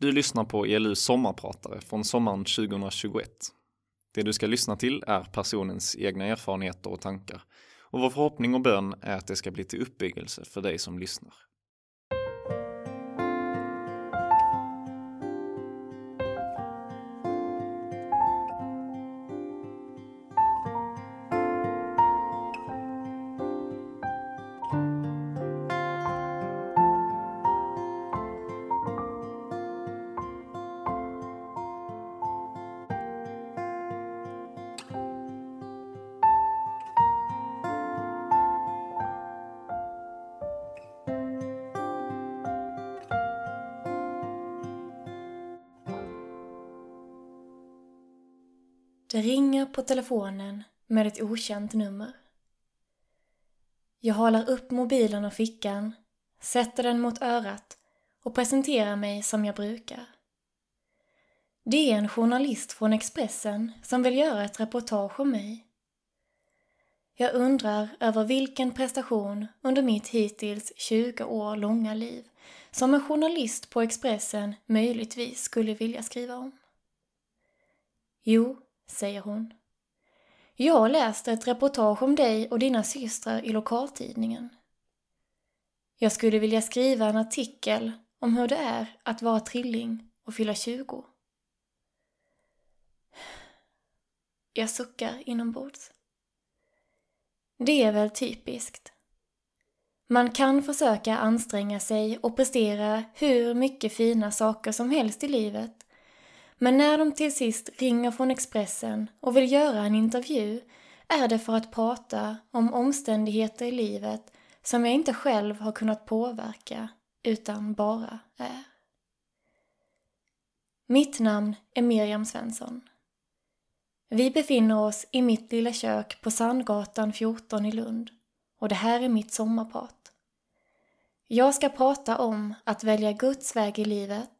Du lyssnar på ELUs sommarpratare från sommaren 2021. Det du ska lyssna till är personens egna erfarenheter och tankar och vår förhoppning och bön är att det ska bli till uppbyggelse för dig som lyssnar. Telefonen med ett okänt nummer. Jag halar upp mobilen och fickan, sätter den mot örat och presenterar mig som jag brukar. Det är en journalist från Expressen som vill göra ett reportage om mig. Jag undrar över vilken prestation under mitt hittills 20 år långa liv som en journalist på Expressen möjligtvis skulle vilja skriva om. Jo, säger hon. Jag läste ett reportage om dig och dina systrar i lokaltidningen. Jag skulle vilja skriva en artikel om hur det är att vara trilling och fylla 20. Jag suckar inombords. Det är väl typiskt. Man kan försöka anstränga sig och prestera hur mycket fina saker som helst i livet men när de till sist ringer från Expressen och vill göra en intervju är det för att prata om omständigheter i livet som jag inte själv har kunnat påverka utan bara är. Mitt namn är Miriam Svensson. Vi befinner oss i mitt lilla kök på Sandgatan 14 i Lund och det här är mitt sommarprat. Jag ska prata om att välja Guds väg i livet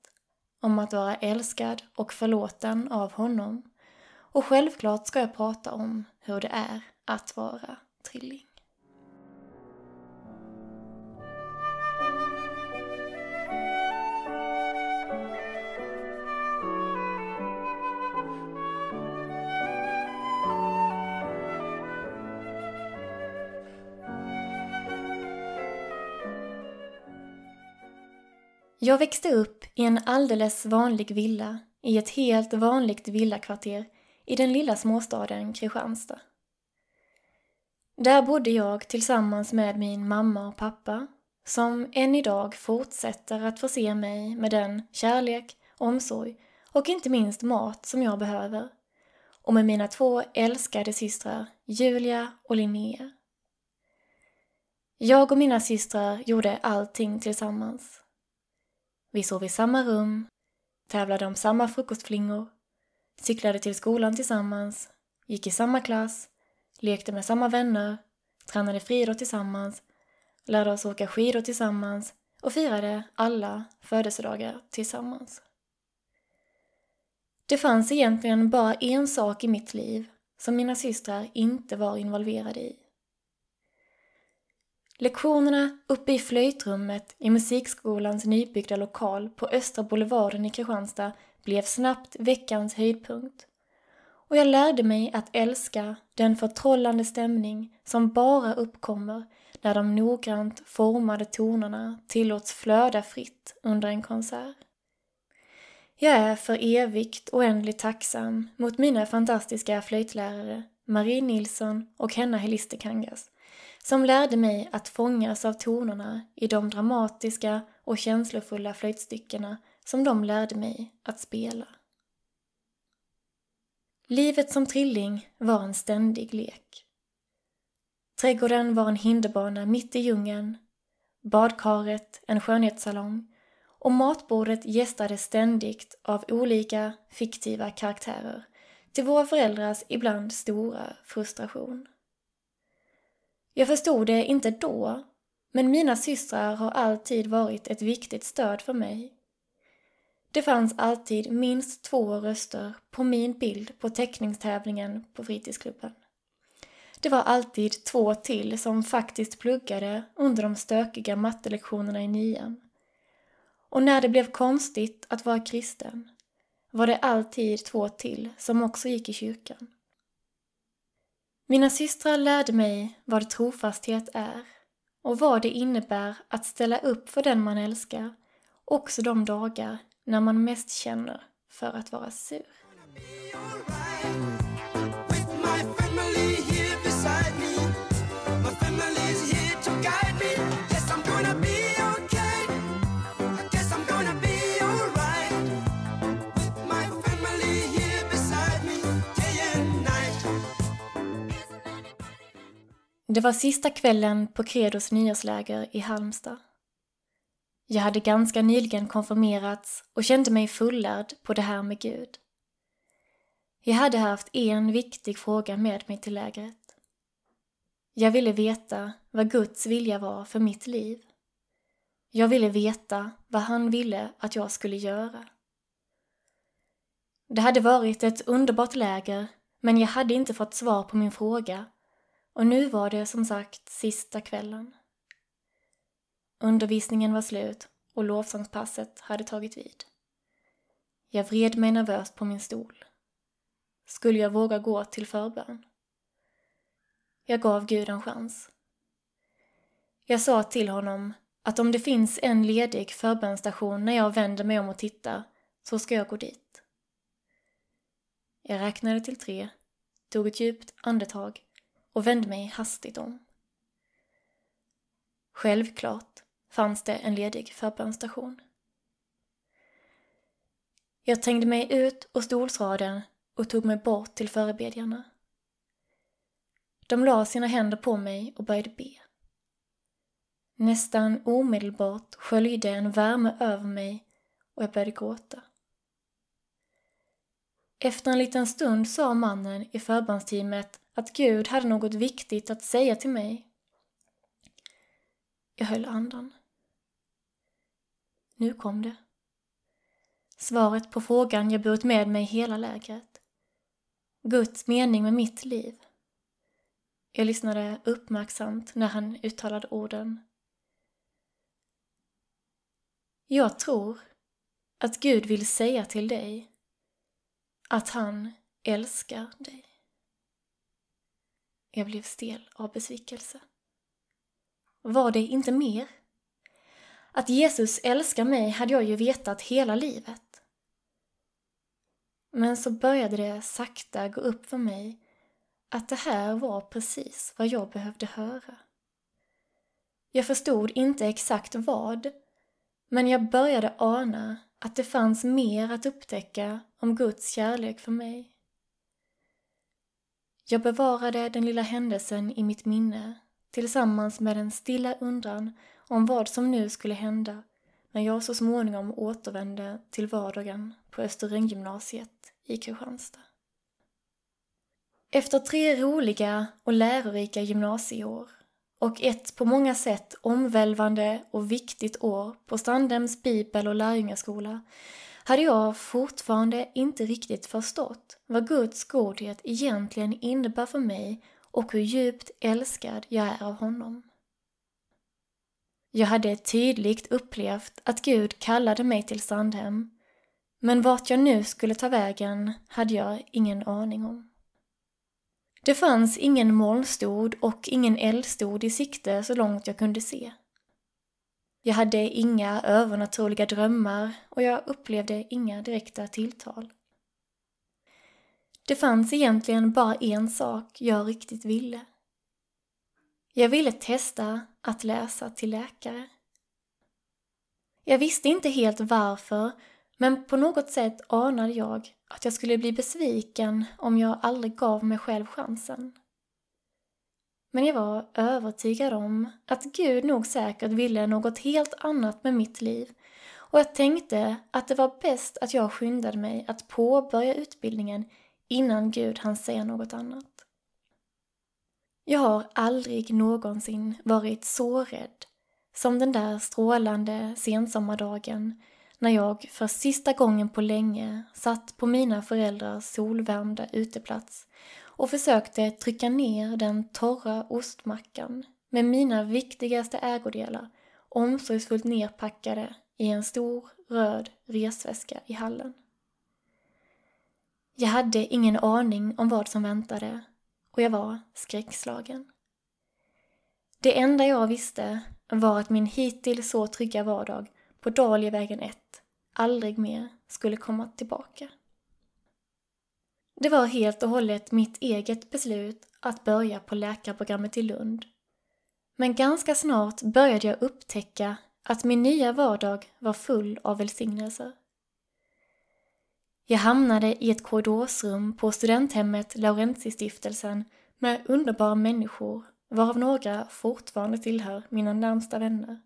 om att vara älskad och förlåten av honom. Och självklart ska jag prata om hur det är att vara trilling. Jag växte upp i en alldeles vanlig villa i ett helt vanligt villakvarter i den lilla småstaden Kristianstad. Där bodde jag tillsammans med min mamma och pappa som än idag fortsätter att förse mig med den kärlek, omsorg och inte minst mat som jag behöver och med mina två älskade systrar Julia och Linnea. Jag och mina systrar gjorde allting tillsammans. Vi sov i samma rum, tävlade om samma frukostflingor, cyklade till skolan tillsammans, gick i samma klass, lekte med samma vänner, tränade friidrott tillsammans, lärde oss åka skidor tillsammans och firade alla födelsedagar tillsammans. Det fanns egentligen bara en sak i mitt liv som mina systrar inte var involverade i. Lektionerna uppe i flöjtrummet i musikskolans nybyggda lokal på Östra Boulevarden i Kristianstad blev snabbt veckans höjdpunkt. Och jag lärde mig att älska den förtrollande stämning som bara uppkommer när de noggrant formade tonerna tillåts flöda fritt under en konsert. Jag är för evigt oändligt tacksam mot mina fantastiska flöjtlärare Marie Nilsson och Henna Helistekangas som lärde mig att fångas av tonerna i de dramatiska och känslofulla flöjtstyckena som de lärde mig att spela. Livet som trilling var en ständig lek. Trädgården var en hinderbana mitt i djungeln, badkaret en skönhetssalong och matbordet gästades ständigt av olika fiktiva karaktärer till våra föräldrars ibland stora frustration. Jag förstod det inte då, men mina systrar har alltid varit ett viktigt stöd för mig. Det fanns alltid minst två röster på min bild på teckningstävlingen på fritidsklubben. Det var alltid två till som faktiskt pluggade under de stökiga mattelektionerna i nian. Och när det blev konstigt att vara kristen var det alltid två till som också gick i kyrkan. Mina systrar lärde mig vad trofasthet är och vad det innebär att ställa upp för den man älskar också de dagar när man mest känner för att vara sur. Det var sista kvällen på Credos nyårsläger i Halmstad. Jag hade ganska nyligen konfirmerats och kände mig fullärd på det här med Gud. Jag hade haft en viktig fråga med mig till lägret. Jag ville veta vad Guds vilja var för mitt liv. Jag ville veta vad han ville att jag skulle göra. Det hade varit ett underbart läger, men jag hade inte fått svar på min fråga och nu var det som sagt sista kvällen. Undervisningen var slut och lovsångspasset hade tagit vid. Jag vred mig nervöst på min stol. Skulle jag våga gå till förbön? Jag gav Gud en chans. Jag sa till honom att om det finns en ledig förbönstation när jag vänder mig om och tittar så ska jag gå dit. Jag räknade till tre, tog ett djupt andetag och vände mig hastigt om. Självklart fanns det en ledig förbönsstation. Jag trängde mig ut ur stolsraden och tog mig bort till förebedjarna. De la sina händer på mig och började be. Nästan omedelbart sköljde en värme över mig och jag började gråta. Efter en liten stund sa mannen i förbandsteamet att Gud hade något viktigt att säga till mig. Jag höll andan. Nu kom det. Svaret på frågan jag burit med mig hela lägret. Guds mening med mitt liv. Jag lyssnade uppmärksamt när han uttalade orden. Jag tror att Gud vill säga till dig att han älskar dig. Jag blev stel av besvikelse. Var det inte mer? Att Jesus älskar mig hade jag ju vetat hela livet. Men så började det sakta gå upp för mig att det här var precis vad jag behövde höra. Jag förstod inte exakt vad, men jag började ana att det fanns mer att upptäcka om Guds kärlek för mig. Jag bevarade den lilla händelsen i mitt minne tillsammans med en stilla undran om vad som nu skulle hända när jag så småningom återvände till vardagen på Österänggymnasiet i Kristianstad. Efter tre roliga och lärorika gymnasieår och ett på många sätt omvälvande och viktigt år på Strandhems bibel och lärjungaskola hade jag fortfarande inte riktigt förstått vad Guds godhet egentligen innebär för mig och hur djupt älskad jag är av honom. Jag hade tydligt upplevt att Gud kallade mig till Sandhem, men vart jag nu skulle ta vägen hade jag ingen aning om. Det fanns ingen molnstod och ingen eldstod i sikte så långt jag kunde se. Jag hade inga övernaturliga drömmar och jag upplevde inga direkta tilltal. Det fanns egentligen bara en sak jag riktigt ville. Jag ville testa att läsa till läkare. Jag visste inte helt varför, men på något sätt anade jag att jag skulle bli besviken om jag aldrig gav mig själv chansen. Men jag var övertygad om att Gud nog säkert ville något helt annat med mitt liv och jag tänkte att det var bäst att jag skyndade mig att påbörja utbildningen innan Gud hann säga något annat. Jag har aldrig någonsin varit så rädd som den där strålande sensommardagen när jag för sista gången på länge satt på mina föräldrars solvärmda uteplats och försökte trycka ner den torra ostmackan med mina viktigaste ägodelar omsorgsfullt nerpackade i en stor röd resväska i hallen. Jag hade ingen aning om vad som väntade och jag var skräckslagen. Det enda jag visste var att min hittills så trygga vardag på Daljevägen 1 aldrig mer skulle komma tillbaka. Det var helt och hållet mitt eget beslut att börja på läkarprogrammet i Lund. Men ganska snart började jag upptäcka att min nya vardag var full av välsignelser. Jag hamnade i ett korridorsrum på studenthemmet Laurentistiftelsen med underbara människor, varav några fortfarande tillhör mina närmsta vänner.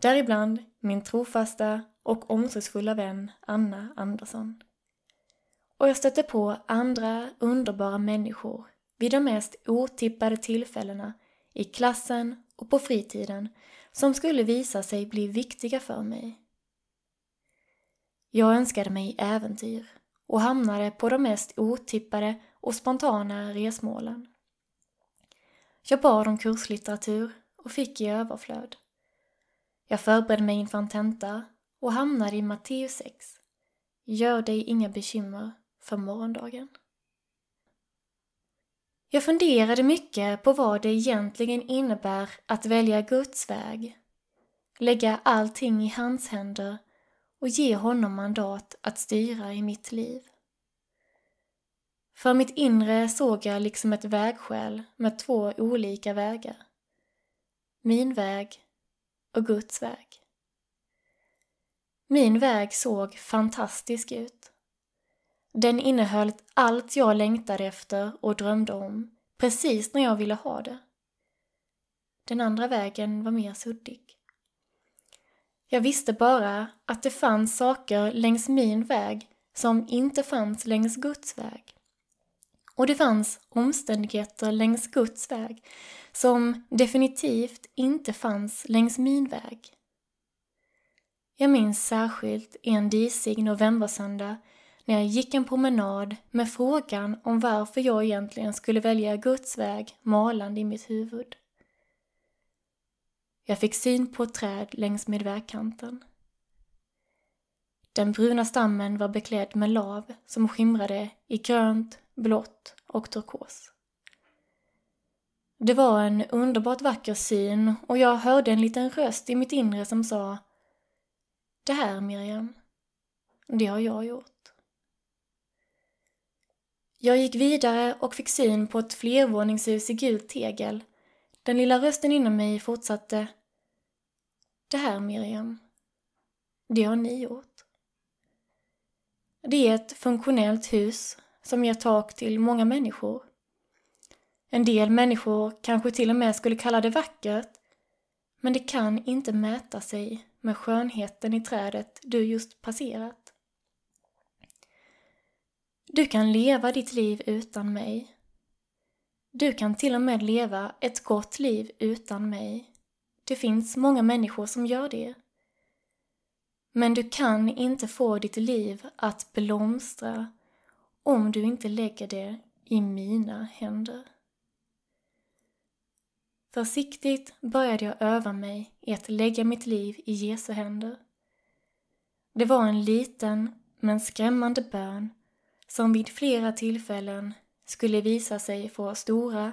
Däribland min trofasta och omsorgsfulla vän Anna Andersson. Och jag stötte på andra underbara människor vid de mest otippade tillfällena i klassen och på fritiden som skulle visa sig bli viktiga för mig. Jag önskade mig äventyr och hamnade på de mest otippade och spontana resmålen. Jag bad om kurslitteratur och fick i överflöd. Jag förberedde mig inför en tenta och hamnade i Matteus 6. Gör dig inga bekymmer för morgondagen. Jag funderade mycket på vad det egentligen innebär att välja Guds väg, lägga allting i hans händer och ge honom mandat att styra i mitt liv. För mitt inre såg jag liksom ett vägskäl med två olika vägar. Min väg och Guds väg. Min väg såg fantastisk ut. Den innehöll allt jag längtade efter och drömde om, precis när jag ville ha det. Den andra vägen var mer suddig. Jag visste bara att det fanns saker längs min väg som inte fanns längs Guds väg. Och det fanns omständigheter längs Guds väg som definitivt inte fanns längs min väg. Jag minns särskilt en disig novembersöndag när jag gick en promenad med frågan om varför jag egentligen skulle välja Guds väg malande i mitt huvud. Jag fick syn på ett träd längs med vägkanten. Den bruna stammen var beklädd med lav som skimrade i grönt, blått och turkos. Det var en underbart vacker syn och jag hörde en liten röst i mitt inre som sa Det här Miriam, det har jag gjort. Jag gick vidare och fick syn på ett flervåningshus i gult tegel. Den lilla rösten inom mig fortsatte. Det här, Miriam, det har ni gjort. Det är ett funktionellt hus som ger tak till många människor. En del människor kanske till och med skulle kalla det vackert, men det kan inte mäta sig med skönheten i trädet du just passerat. Du kan leva ditt liv utan mig. Du kan till och med leva ett gott liv utan mig. Det finns många människor som gör det. Men du kan inte få ditt liv att blomstra om du inte lägger det i mina händer. Försiktigt började jag öva mig i att lägga mitt liv i Jesu händer. Det var en liten men skrämmande bön som vid flera tillfällen skulle visa sig få stora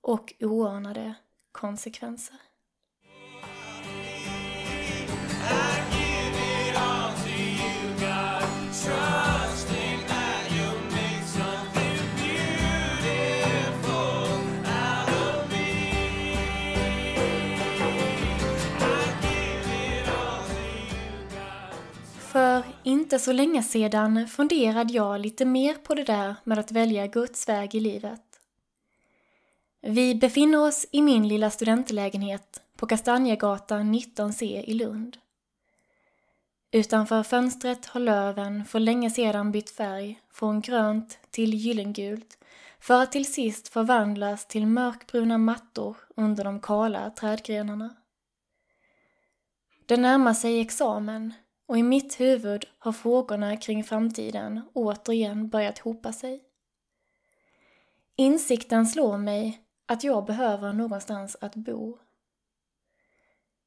och oanade konsekvenser. Inte så länge sedan funderade jag lite mer på det där med att välja Guds väg i livet. Vi befinner oss i min lilla studentlägenhet på Kastanjegatan 19C i Lund. Utanför fönstret har löven för länge sedan bytt färg från grönt till gyllengult för att till sist förvandlas till mörkbruna mattor under de kala trädgrenarna. Det närmar sig examen och i mitt huvud har frågorna kring framtiden återigen börjat hopa sig. Insikten slår mig att jag behöver någonstans att bo.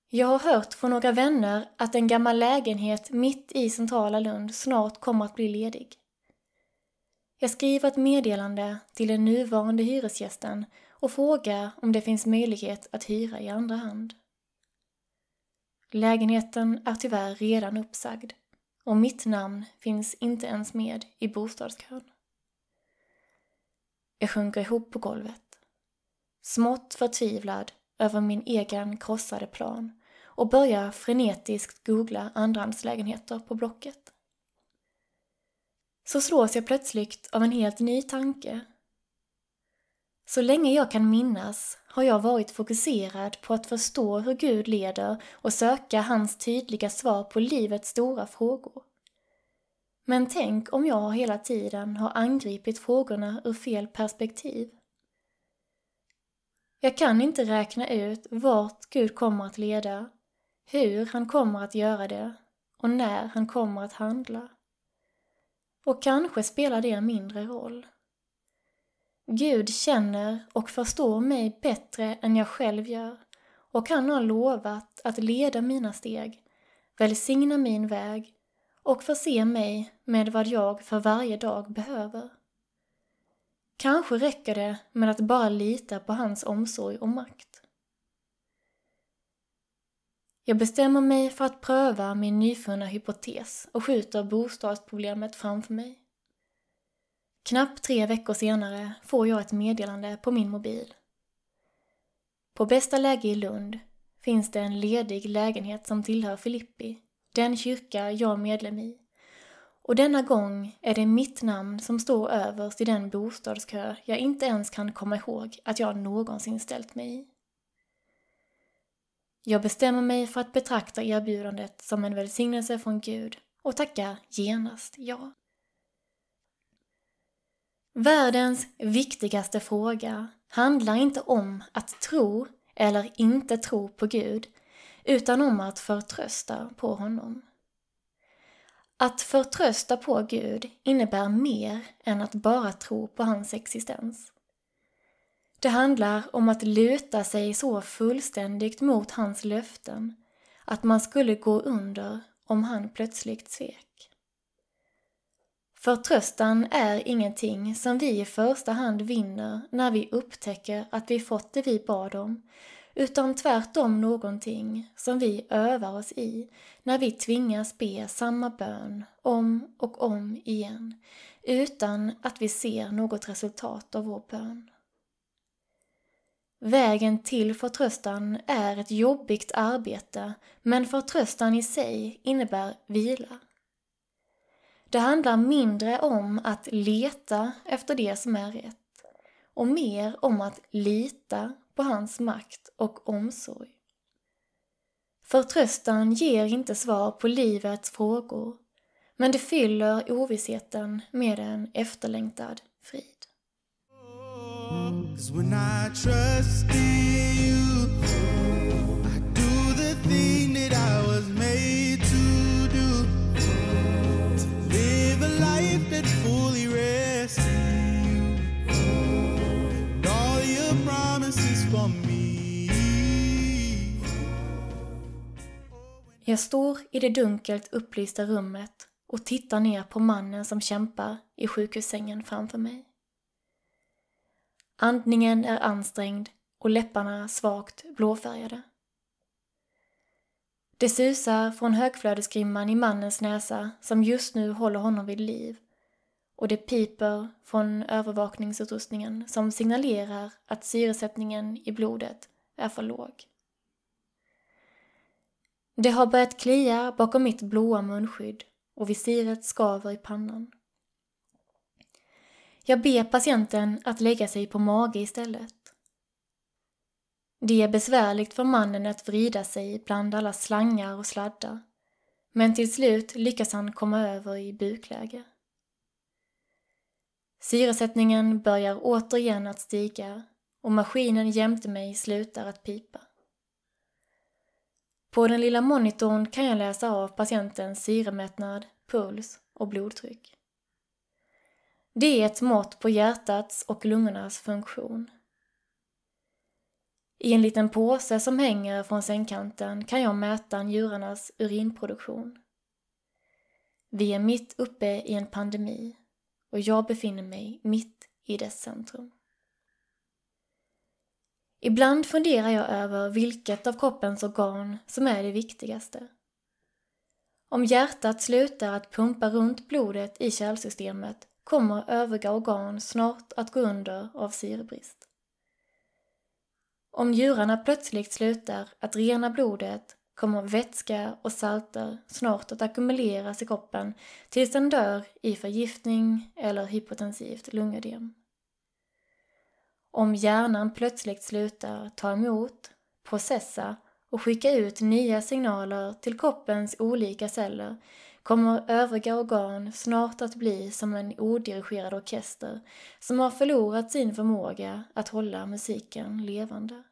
Jag har hört från några vänner att en gammal lägenhet mitt i centrala Lund snart kommer att bli ledig. Jag skriver ett meddelande till den nuvarande hyresgästen och frågar om det finns möjlighet att hyra i andra hand. Lägenheten är tyvärr redan uppsagd och mitt namn finns inte ens med i bostadskön. Jag sjunker ihop på golvet. Smått förtvivlad över min egen krossade plan och börjar frenetiskt googla andrahandslägenheter på Blocket. Så slås jag plötsligt av en helt ny tanke. Så länge jag kan minnas har jag varit fokuserad på att förstå hur Gud leder och söka hans tydliga svar på livets stora frågor. Men tänk om jag hela tiden har angripit frågorna ur fel perspektiv. Jag kan inte räkna ut vart Gud kommer att leda, hur han kommer att göra det och när han kommer att handla. Och kanske spelar det mindre roll. Gud känner och förstår mig bättre än jag själv gör och han har lovat att leda mina steg, välsigna min väg och förse mig med vad jag för varje dag behöver. Kanske räcker det med att bara lita på hans omsorg och makt. Jag bestämmer mig för att pröva min nyfunna hypotes och skjuter bostadsproblemet framför mig. Knappt tre veckor senare får jag ett meddelande på min mobil. På bästa läge i Lund finns det en ledig lägenhet som tillhör Filippi, den kyrka jag är medlem i. Och denna gång är det mitt namn som står överst i den bostadskö jag inte ens kan komma ihåg att jag någonsin ställt mig i. Jag bestämmer mig för att betrakta erbjudandet som en välsignelse från Gud och tacka genast ja. Världens viktigaste fråga handlar inte om att tro eller inte tro på Gud, utan om att förtrösta på honom. Att förtrösta på Gud innebär mer än att bara tro på hans existens. Det handlar om att luta sig så fullständigt mot hans löften att man skulle gå under om han plötsligt svek. Förtröstan är ingenting som vi i första hand vinner när vi upptäcker att vi fått det vi bad om, utan tvärtom någonting som vi övar oss i när vi tvingas be samma bön om och om igen, utan att vi ser något resultat av vår bön. Vägen till förtröstan är ett jobbigt arbete, men förtröstan i sig innebär vila. Det handlar mindre om att leta efter det som är rätt och mer om att lita på hans makt och omsorg. Förtröstan ger inte svar på livets frågor, men det fyller ovissheten med en efterlängtad frid. 'Cause when I trust in you, Jag står i det dunkelt upplysta rummet och tittar ner på mannen som kämpar i sjukhussängen framför mig. Andningen är ansträngd och läpparna svagt blåfärgade. Det susar från högflödesgrimman i mannens näsa som just nu håller honom vid liv och det piper från övervakningsutrustningen som signalerar att syresättningen i blodet är för låg. Det har börjat klia bakom mitt blåa munskydd och visiret skaver i pannan. Jag ber patienten att lägga sig på mage istället. Det är besvärligt för mannen att vrida sig bland alla slangar och sladdar, men till slut lyckas han komma över i bukläge. Syresättningen börjar återigen att stiga och maskinen jämte mig slutar att pipa. På den lilla monitorn kan jag läsa av patientens syremättnad, puls och blodtryck. Det är ett mått på hjärtats och lungornas funktion. I en liten påse som hänger från sängkanten kan jag mäta njurarnas urinproduktion. Vi är mitt uppe i en pandemi och jag befinner mig mitt i dess centrum. Ibland funderar jag över vilket av kroppens organ som är det viktigaste. Om hjärtat slutar att pumpa runt blodet i kärlsystemet kommer övriga organ snart att gå under av syrebrist. Om njurarna plötsligt slutar att rena blodet kommer vätska och salter snart att ackumuleras i kroppen tills den dör i förgiftning eller hypotensivt lungödem. Om hjärnan plötsligt slutar ta emot, processa och skicka ut nya signaler till kroppens olika celler kommer övriga organ snart att bli som en odirigerad orkester som har förlorat sin förmåga att hålla musiken levande.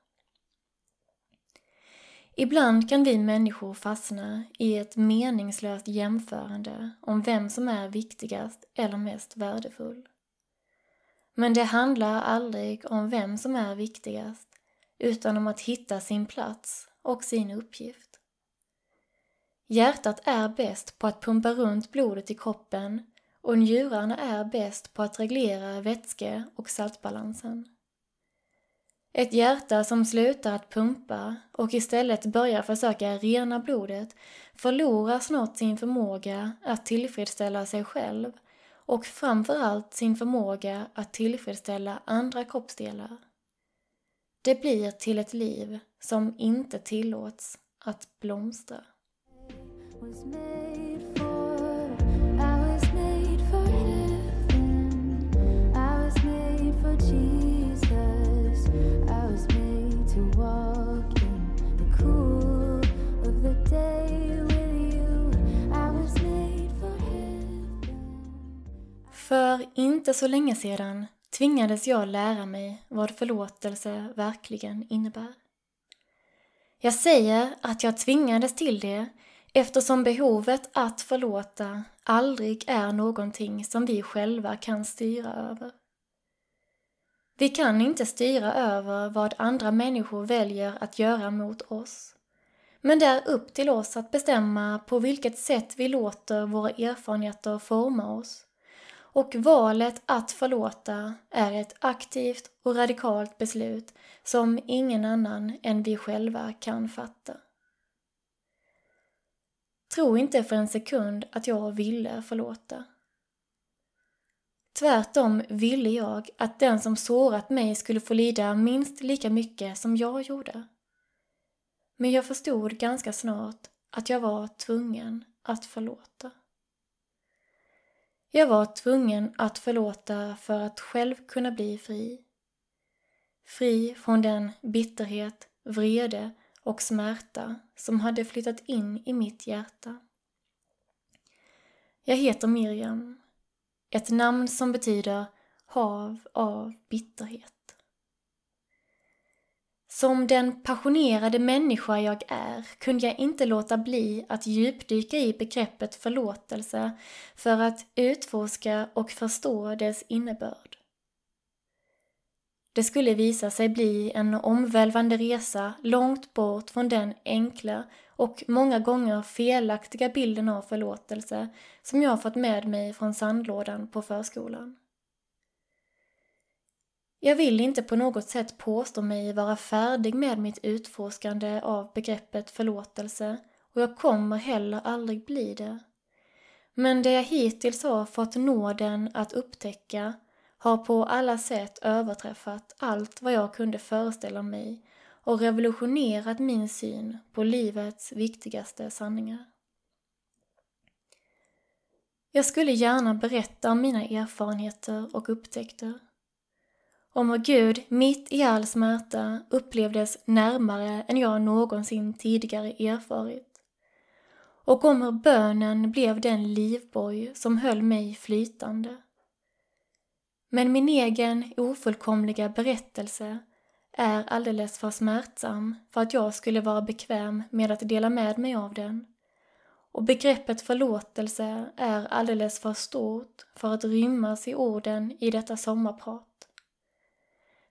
Ibland kan vi människor fastna i ett meningslöst jämförande om vem som är viktigast eller mest värdefull. Men det handlar aldrig om vem som är viktigast, utan om att hitta sin plats och sin uppgift. Hjärtat är bäst på att pumpa runt blodet i kroppen och njurarna är bäst på att reglera vätske och saltbalansen. Ett hjärta som slutar att pumpa och istället börjar försöka rena blodet förlorar snart sin förmåga att tillfredsställa sig själv och framförallt sin förmåga att tillfredsställa andra kroppsdelar. Det blir till ett liv som inte tillåts att blomstra. Inte så länge sedan tvingades jag lära mig vad förlåtelse verkligen innebär. Jag säger att jag tvingades till det eftersom behovet att förlåta aldrig är någonting som vi själva kan styra över. Vi kan inte styra över vad andra människor väljer att göra mot oss. Men det är upp till oss att bestämma på vilket sätt vi låter våra erfarenheter forma oss och valet att förlåta är ett aktivt och radikalt beslut som ingen annan än vi själva kan fatta. Tro inte för en sekund att jag ville förlåta. Tvärtom ville jag att den som sårat mig skulle få lida minst lika mycket som jag gjorde. Men jag förstod ganska snart att jag var tvungen att förlåta. Jag var tvungen att förlåta för att själv kunna bli fri. Fri från den bitterhet, vrede och smärta som hade flyttat in i mitt hjärta. Jag heter Miriam, ett namn som betyder hav av bitterhet. Som den passionerade människa jag är kunde jag inte låta bli att djupdyka i begreppet förlåtelse för att utforska och förstå dess innebörd. Det skulle visa sig bli en omvälvande resa långt bort från den enkla och många gånger felaktiga bilden av förlåtelse som jag fått med mig från sandlådan på förskolan. Jag vill inte på något sätt påstå mig vara färdig med mitt utforskande av begreppet förlåtelse och jag kommer heller aldrig bli det. Men det jag hittills har fått nåden att upptäcka har på alla sätt överträffat allt vad jag kunde föreställa mig och revolutionerat min syn på livets viktigaste sanningar. Jag skulle gärna berätta om mina erfarenheter och upptäckter om hur Gud mitt i all smärta upplevdes närmare än jag någonsin tidigare erfarit. Och om hur bönen blev den livboj som höll mig flytande. Men min egen ofullkomliga berättelse är alldeles för smärtsam för att jag skulle vara bekväm med att dela med mig av den. Och begreppet förlåtelse är alldeles för stort för att rymmas i orden i detta sommarprat.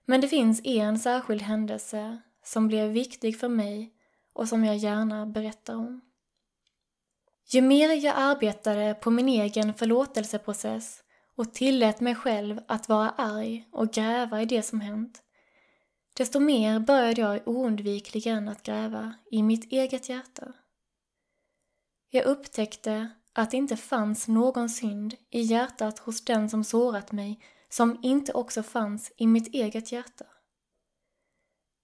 Men det finns en särskild händelse som blev viktig för mig och som jag gärna berättar om. Ju mer jag arbetade på min egen förlåtelseprocess och tillät mig själv att vara arg och gräva i det som hänt, desto mer började jag oundvikligen att gräva i mitt eget hjärta. Jag upptäckte att det inte fanns någon synd i hjärtat hos den som sårat mig som inte också fanns i mitt eget hjärta.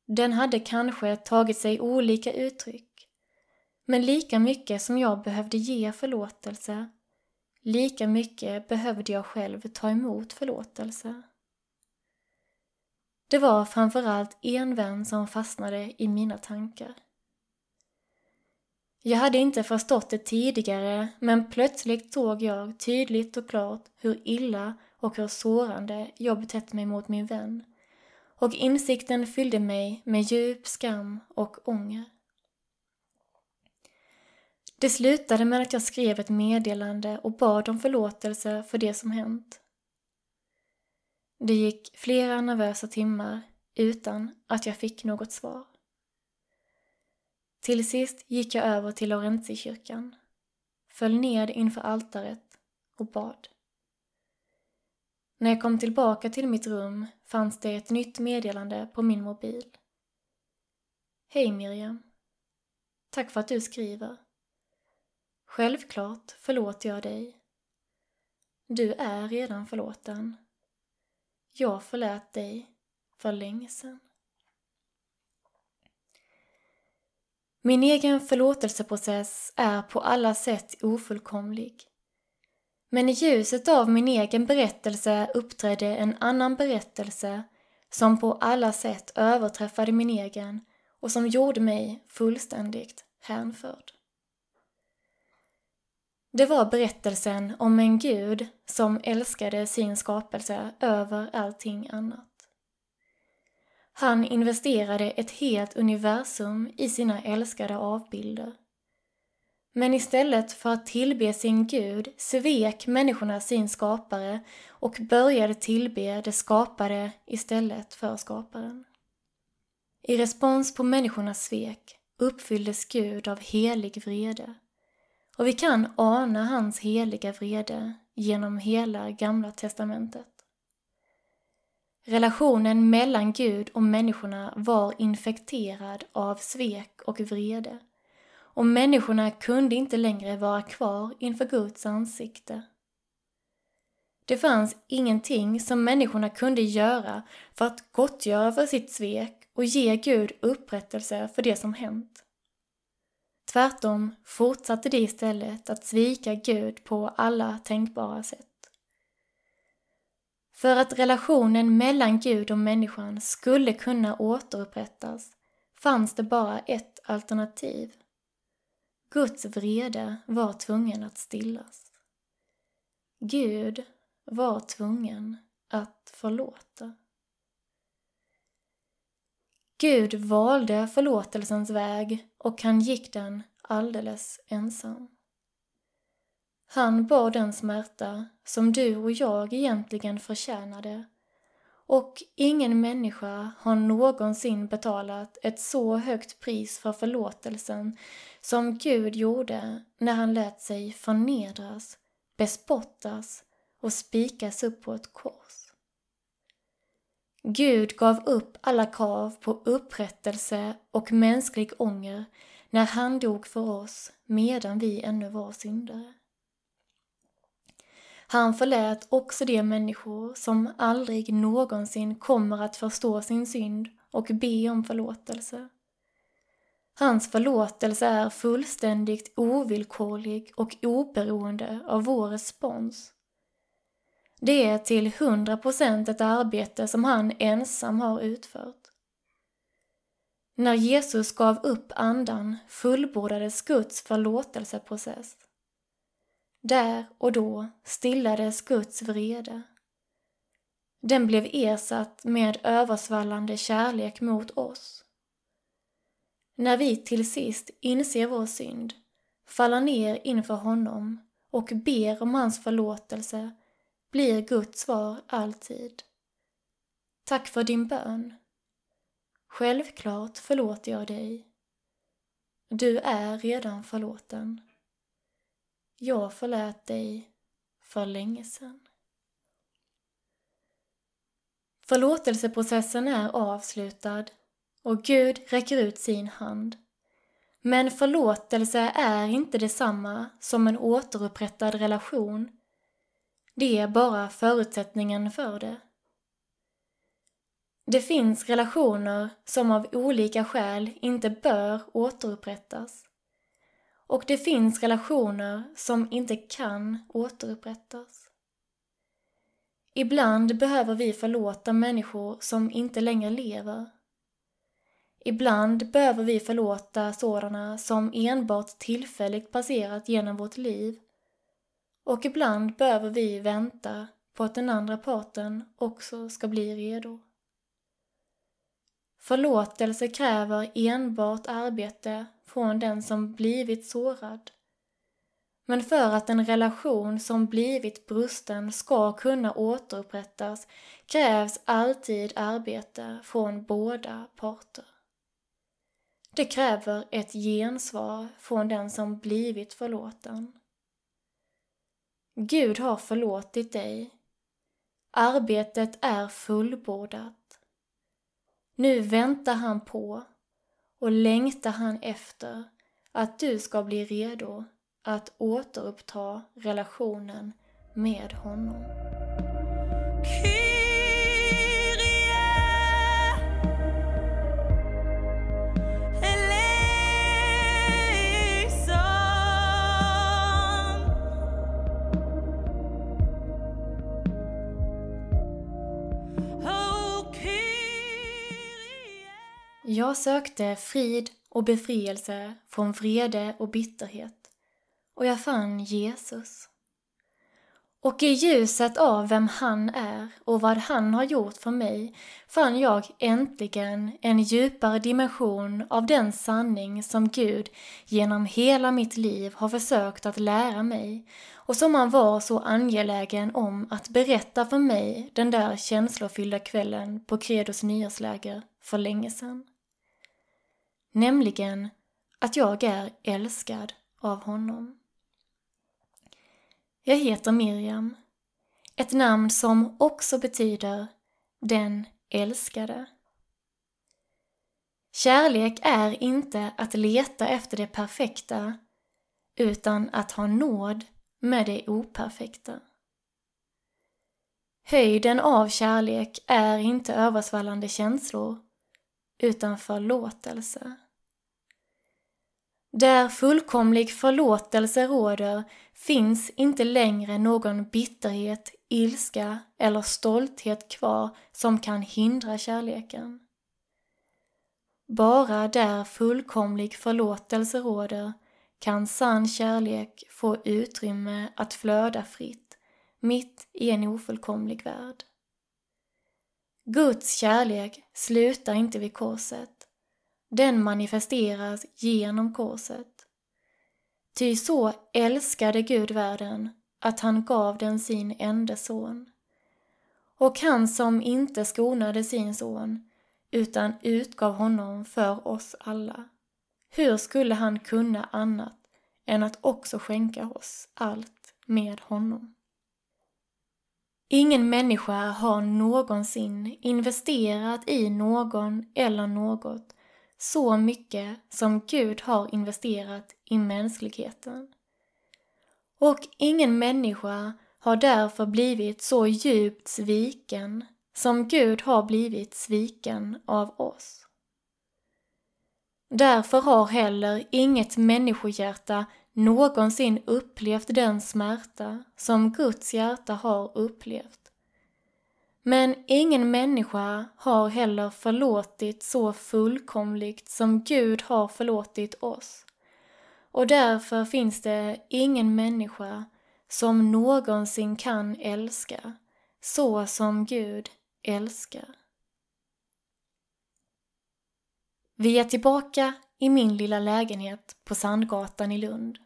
Den hade kanske tagit sig olika uttryck, men lika mycket som jag behövde ge förlåtelse, lika mycket behövde jag själv ta emot förlåtelse. Det var framförallt en vän som fastnade i mina tankar. Jag hade inte förstått det tidigare, men plötsligt såg jag tydligt och klart hur illa och hur sårande jag betett mig mot min vän. Och insikten fyllde mig med djup skam och ånger. Det slutade med att jag skrev ett meddelande och bad om förlåtelse för det som hänt. Det gick flera nervösa timmar utan att jag fick något svar. Till sist gick jag över till Laurentiikyrkan, föll ned inför altaret och bad. När jag kom tillbaka till mitt rum fanns det ett nytt meddelande på min mobil. Hej Miriam. Tack för att du skriver. Självklart förlåter jag dig. Du är redan förlåten. Jag förlät dig för länge sedan. Min egen förlåtelseprocess är på alla sätt ofullkomlig. Men i ljuset av min egen berättelse uppträdde en annan berättelse som på alla sätt överträffade min egen och som gjorde mig fullständigt hänförd. Det var berättelsen om en gud som älskade sin skapelse över allting annat. Han investerade ett helt universum i sina älskade avbilder. Men istället för att tillbe sin Gud svek människorna sin skapare och började tillbe det skapade istället för skaparen. I respons på människornas svek uppfylldes Gud av helig vrede och vi kan ana hans heliga vrede genom hela Gamla testamentet. Relationen mellan Gud och människorna var infekterad av svek och vrede och människorna kunde inte längre vara kvar inför Guds ansikte. Det fanns ingenting som människorna kunde göra för att gottgöra för sitt svek och ge Gud upprättelse för det som hänt. Tvärtom fortsatte de istället att svika Gud på alla tänkbara sätt. För att relationen mellan Gud och människan skulle kunna återupprättas fanns det bara ett alternativ. Guds vrede var tvungen att stillas. Gud var tvungen att förlåta. Gud valde förlåtelsens väg och han gick den alldeles ensam. Han bar den smärta som du och jag egentligen förtjänade och ingen människa har någonsin betalat ett så högt pris för förlåtelsen som Gud gjorde när han lät sig förnedras, bespottas och spikas upp på ett kors. Gud gav upp alla krav på upprättelse och mänsklig ånger när han dog för oss medan vi ännu var syndare. Han förlät också de människor som aldrig någonsin kommer att förstå sin synd och be om förlåtelse. Hans förlåtelse är fullständigt ovillkorlig och oberoende av vår respons. Det är till hundra procent ett arbete som han ensam har utfört. När Jesus gav upp andan fullbordades Guds förlåtelseprocess. Där och då stillades Guds vrede. Den blev ersatt med översvallande kärlek mot oss. När vi till sist inser vår synd, faller ner inför honom och ber om hans förlåtelse blir Guds svar alltid Tack för din bön. Självklart förlåter jag dig. Du är redan förlåten. Jag förlät dig för länge sedan. Förlåtelseprocessen är avslutad och Gud räcker ut sin hand. Men förlåtelse är inte detsamma som en återupprättad relation. Det är bara förutsättningen för det. Det finns relationer som av olika skäl inte bör återupprättas. Och det finns relationer som inte kan återupprättas. Ibland behöver vi förlåta människor som inte längre lever. Ibland behöver vi förlåta sådana som enbart tillfälligt passerat genom vårt liv. Och ibland behöver vi vänta på att den andra parten också ska bli redo. Förlåtelse kräver enbart arbete från den som blivit sårad. Men för att en relation som blivit brusten ska kunna återupprättas krävs alltid arbete från båda parter. Det kräver ett gensvar från den som blivit förlåten. Gud har förlåtit dig. Arbetet är fullbordat. Nu väntar han på och längtar han efter att du ska bli redo att återuppta relationen med honom. Jag sökte frid och befrielse från vrede och bitterhet och jag fann Jesus. Och i ljuset av vem han är och vad han har gjort för mig fann jag äntligen en djupare dimension av den sanning som Gud genom hela mitt liv har försökt att lära mig och som han var så angelägen om att berätta för mig den där känslofyllda kvällen på Credos nyårsläger för länge sedan. Nämligen att jag är älskad av honom. Jag heter Miriam, ett namn som också betyder den älskade. Kärlek är inte att leta efter det perfekta, utan att ha nåd med det operfekta. Höjden av kärlek är inte översvallande känslor, utan förlåtelse. Där fullkomlig förlåtelse råder finns inte längre någon bitterhet, ilska eller stolthet kvar som kan hindra kärleken. Bara där fullkomlig förlåtelse råder kan sann kärlek få utrymme att flöda fritt mitt i en ofullkomlig värld. Guds kärlek slutar inte vid korset. Den manifesteras genom korset. Ty så älskade Gud världen att han gav den sin enda son. Och han som inte skonade sin son utan utgav honom för oss alla. Hur skulle han kunna annat än att också skänka oss allt med honom? Ingen människa har någonsin investerat i någon eller något så mycket som Gud har investerat i mänskligheten. Och ingen människa har därför blivit så djupt sviken som Gud har blivit sviken av oss. Därför har heller inget människohjärta någonsin upplevt den smärta som Guds hjärta har upplevt. Men ingen människa har heller förlåtit så fullkomligt som Gud har förlåtit oss. Och därför finns det ingen människa som någonsin kan älska så som Gud älskar. Vi är tillbaka i min lilla lägenhet på Sandgatan i Lund.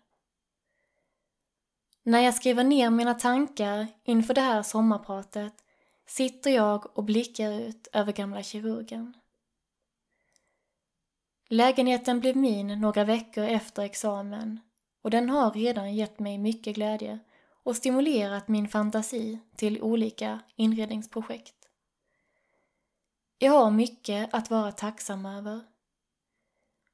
När jag skriver ner mina tankar inför det här sommarpratet sitter jag och blickar ut över gamla kirurgen. Lägenheten blev min några veckor efter examen och den har redan gett mig mycket glädje och stimulerat min fantasi till olika inredningsprojekt. Jag har mycket att vara tacksam över.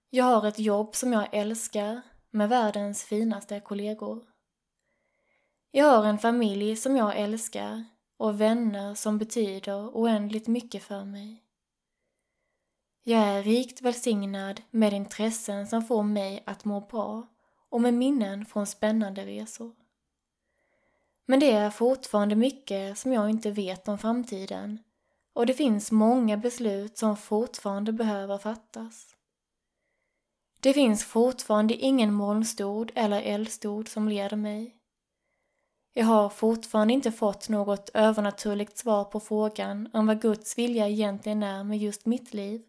Jag har ett jobb som jag älskar med världens finaste kollegor. Jag har en familj som jag älskar och vänner som betyder oändligt mycket för mig. Jag är rikt välsignad med intressen som får mig att må bra och med minnen från spännande resor. Men det är fortfarande mycket som jag inte vet om framtiden och det finns många beslut som fortfarande behöver fattas. Det finns fortfarande ingen molnstod eller eldstod som leder mig. Jag har fortfarande inte fått något övernaturligt svar på frågan om vad Guds vilja egentligen är med just mitt liv.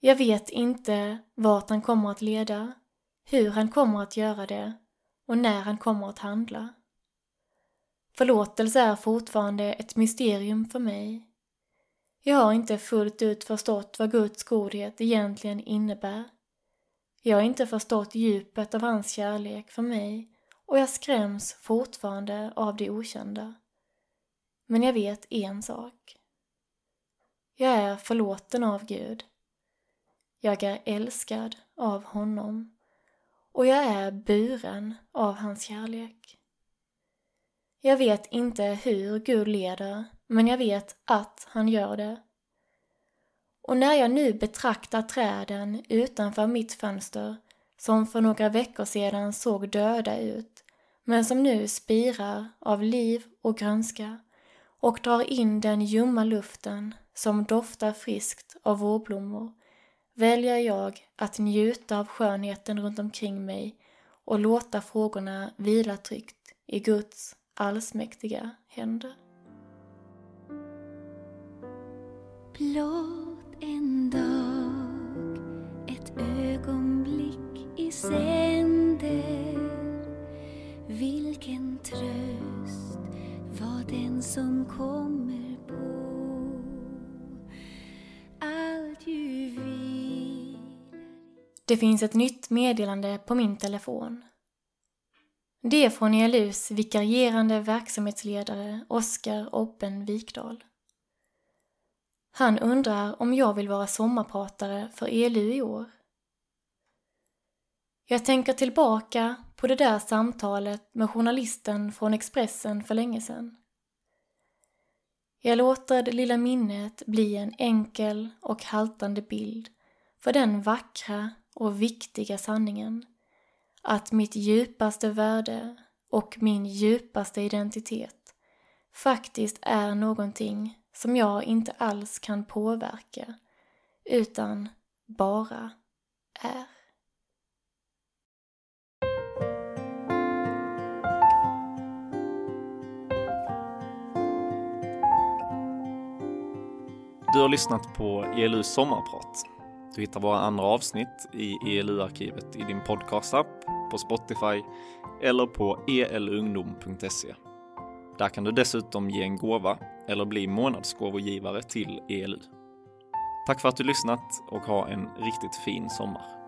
Jag vet inte vart han kommer att leda, hur han kommer att göra det och när han kommer att handla. Förlåtelse är fortfarande ett mysterium för mig. Jag har inte fullt ut förstått vad Guds godhet egentligen innebär. Jag har inte förstått djupet av hans kärlek för mig och jag skräms fortfarande av det okända. Men jag vet en sak. Jag är förlåten av Gud. Jag är älskad av honom och jag är buren av hans kärlek. Jag vet inte hur Gud leder, men jag vet att han gör det. Och när jag nu betraktar träden utanför mitt fönster, som för några veckor sedan såg döda ut, men som nu spirar av liv och grönska och drar in den ljumma luften som doftar friskt av vårblommor, väljer jag att njuta av skönheten runt omkring mig och låta frågorna vila tryggt i Guds allsmäktiga händer. Blott en dag, ett ögonblick i sig tröst var den som kommer på Allt ju Det finns ett nytt meddelande på min telefon. Det är från ELUs vikarierande verksamhetsledare Oskar Obben Wikdahl. Han undrar om jag vill vara sommarpratare för ELU i år. Jag tänker tillbaka på det där samtalet med journalisten från Expressen för länge sedan. Jag låter det lilla minnet bli en enkel och haltande bild för den vackra och viktiga sanningen att mitt djupaste värde och min djupaste identitet faktiskt är någonting som jag inte alls kan påverka, utan bara är. Du har lyssnat på ELUs sommarprat. Du hittar våra andra avsnitt i ELU-arkivet i din podcastapp, på Spotify eller på elungdom.se. Där kan du dessutom ge en gåva eller bli månadsgåvogivare till ELU. Tack för att du lyssnat och ha en riktigt fin sommar.